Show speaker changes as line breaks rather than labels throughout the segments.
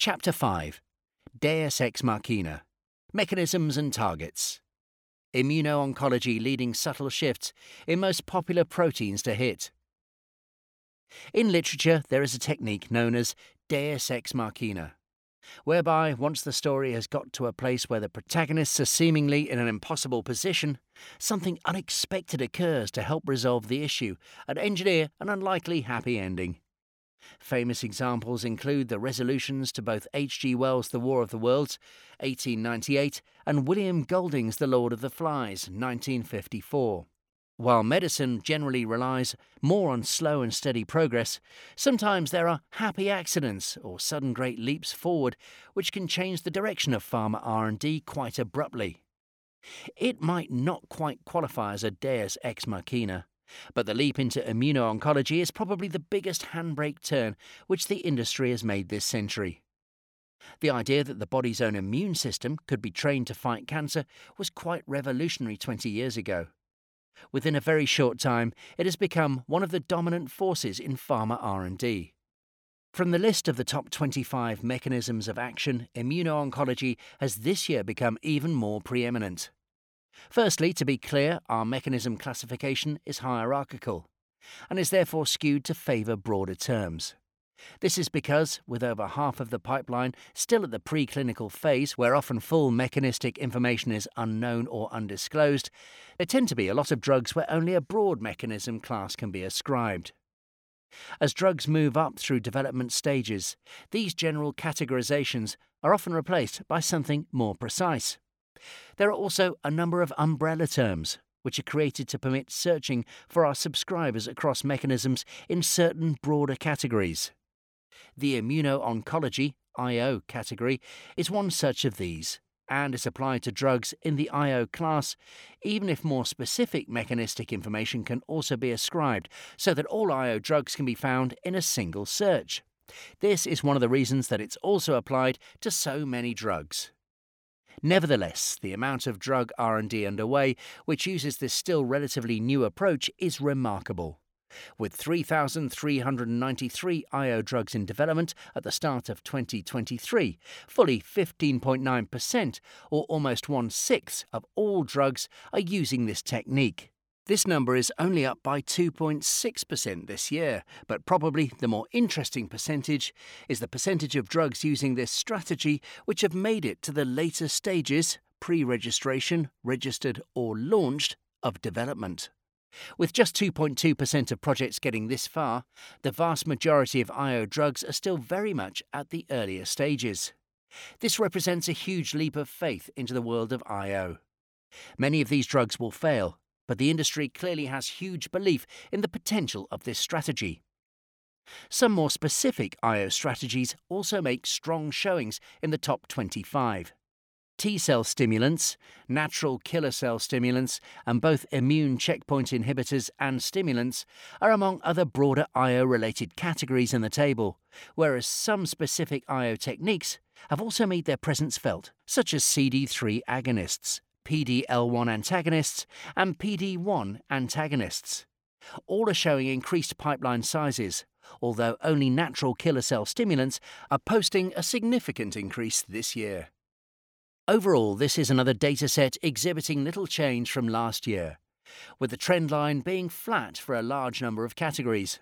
Chapter 5 Deus Ex Machina Mechanisms and Targets. Immuno-oncology leading subtle shifts in most popular proteins to hit. In literature, there is a technique known as Deus Ex Machina, whereby once the story has got to a place where the protagonists are seemingly in an impossible position, something unexpected occurs to help resolve the issue and engineer an unlikely happy ending. Famous examples include the resolutions to both H.G. Wells' The War of the Worlds, 1898, and William Golding's The Lord of the Flies, 1954. While medicine generally relies more on slow and steady progress, sometimes there are happy accidents or sudden great leaps forward which can change the direction of pharma R&D quite abruptly. It might not quite qualify as a deus ex machina, but the leap into immuno-oncology is probably the biggest handbrake turn which the industry has made this century. The idea that the body's own immune system could be trained to fight cancer was quite revolutionary 20 years ago. Within a very short time, it has become one of the dominant forces in pharma R&D. From the list of the top 25 mechanisms of action, immuno-oncology has this year become even more preeminent. Firstly, to be clear, our mechanism classification is hierarchical and is therefore skewed to favour broader terms. This is because, with over half of the pipeline still at the preclinical phase, where often full mechanistic information is unknown or undisclosed, there tend to be a lot of drugs where only a broad mechanism class can be ascribed. As drugs move up through development stages, these general categorizations are often replaced by something more precise. There are also a number of umbrella terms, which are created to permit searching for our subscribers across mechanisms in certain broader categories. The immuno-oncology IO category is one such of these and is applied to drugs in the IO class, even if more specific mechanistic information can also be ascribed, so that all IO drugs can be found in a single search. This is one of the reasons that it's also applied to so many drugs. Nevertheless, the amount of drug R&D underway which uses this still relatively new approach is remarkable. With 3,393 IO drugs in development at the start of 2023, fully 15.9%, or almost one sixth, of all drugs are using this technique. This number is only up by 2.6% this year, but probably the more interesting percentage is the percentage of drugs using this strategy which have made it to the later stages, pre registration, registered, or launched, of development. With just 2.2% of projects getting this far, the vast majority of IO drugs are still very much at the earlier stages. This represents a huge leap of faith into the world of IO. Many of these drugs will fail, but the industry clearly has huge belief in the potential of this strategy. Some more specific IO strategies also make strong showings in the top 25. T cell stimulants, natural killer cell stimulants, and both immune checkpoint inhibitors and stimulants are among other broader IO related categories in the table, whereas some specific IO techniques have also made their presence felt, such as CD3 agonists, PD-L1 antagonists, and PD-1 antagonists. All are showing increased pipeline sizes, although only natural killer cell stimulants are posting a significant increase this year. Overall, this is another dataset exhibiting little change from last year, with the trend line being flat for a large number of categories.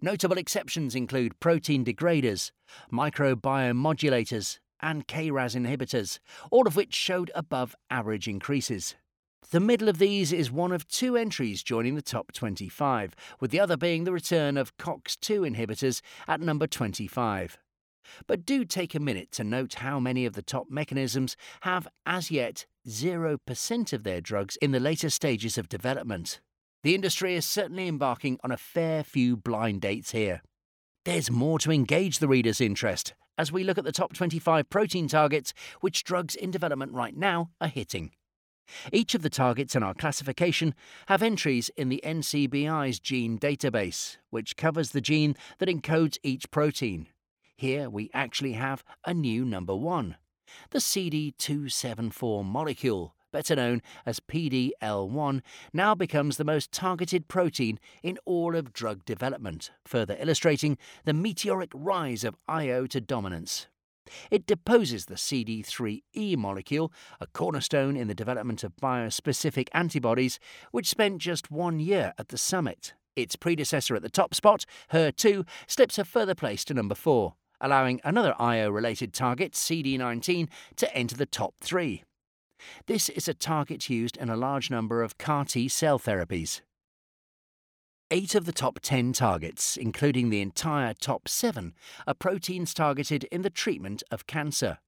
Notable exceptions include protein degraders, microbiome modulators, and KRAS inhibitors, all of which showed above average increases. The middle of these is one of two entries joining the top 25, with the other being the return of COX2 inhibitors at number 25. But do take a minute to note how many of the top mechanisms have, as yet, 0% of their drugs in the later stages of development. The industry is certainly embarking on a fair few blind dates here. There's more to engage the reader's interest, as we look at the top 25 protein targets which drugs in development right now are hitting. Each of the targets in our classification have entries in the NCBI's gene database, which covers the gene that encodes each protein. Here we actually have a new number one, the CD274 molecule, better known as PDL1, now becomes the most targeted protein in all of drug development, further illustrating the meteoric rise of IO to dominance. It deposes the CD3E molecule, a cornerstone in the development of bispecific antibodies, which spent just one year at the summit. Its predecessor at the top spot, HER2, slips a further place to number 4, allowing another IO related target, CD19, to enter the top three. This is a target used in a large number of CAR T cell therapies. Eight of the top 10 targets, including the entire top seven, are proteins targeted in the treatment of cancer.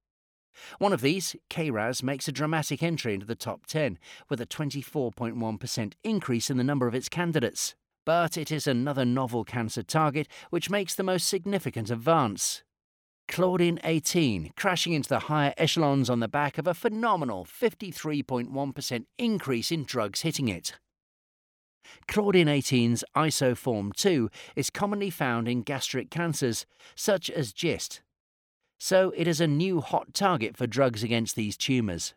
One of these, KRAS, makes a dramatic entry into the top 10, with a 24.1% increase in the number of its candidates. But it is another novel cancer target which makes the most significant advance. Claudin 18, crashing into the higher echelons on the back of a phenomenal 53.1% increase in drugs hitting it. Claudin 18's isoform 2 is commonly found in gastric cancers, such as GIST, so it is a new hot target for drugs against these tumours.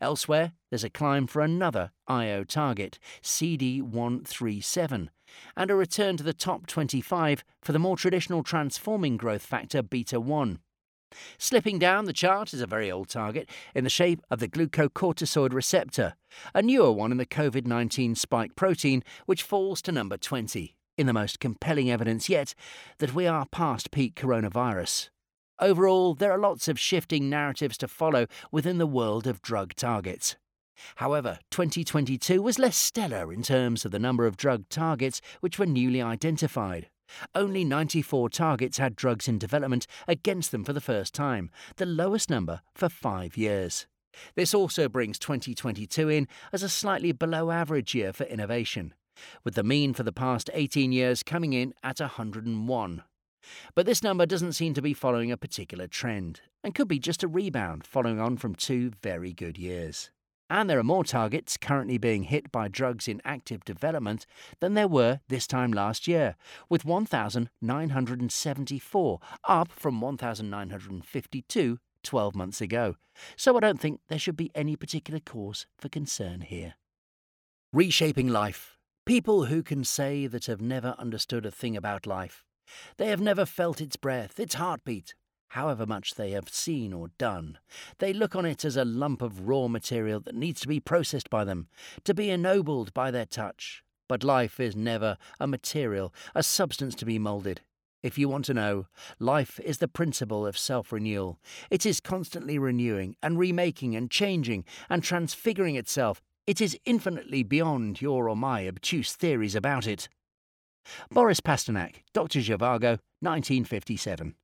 Elsewhere, there's a climb for another IO target, CD137, and a return to the top 25 for the more traditional transforming growth factor beta 1. Slipping down the chart is a very old target in the shape of the glucocorticoid receptor, a newer one in the COVID 19 spike protein, which falls to number 20, in the most compelling evidence yet that we are past peak coronavirus. Overall, there are lots of shifting narratives to follow within the world of drug targets. However, 2022 was less stellar in terms of the number of drug targets which were newly identified. Only 94 targets had drugs in development against them for the first time, the lowest number for five years. This also brings 2022 in as a slightly below average year for innovation, with the mean for the past 18 years coming in at 101. But this number doesn't seem to be following a particular trend, and could be just a rebound following on from two very good years. And there are more targets currently being hit by drugs in active development than there were this time last year, with 1,974, up from 1,952 12 months ago. So I don't think there should be any particular cause for concern here. Reshaping life. People who can say that have never understood a thing about life. They have never felt its breath, its heartbeat, however much they have seen or done. They look on it as a lump of raw material that needs to be processed by them, to be ennobled by their touch. But life is never a material, a substance to be moulded. If you want to know, life is the principle of self renewal. It is constantly renewing and remaking and changing and transfiguring itself. It is infinitely beyond your or my obtuse theories about it. Boris Pasternak, Dr. Zhivago, 1957.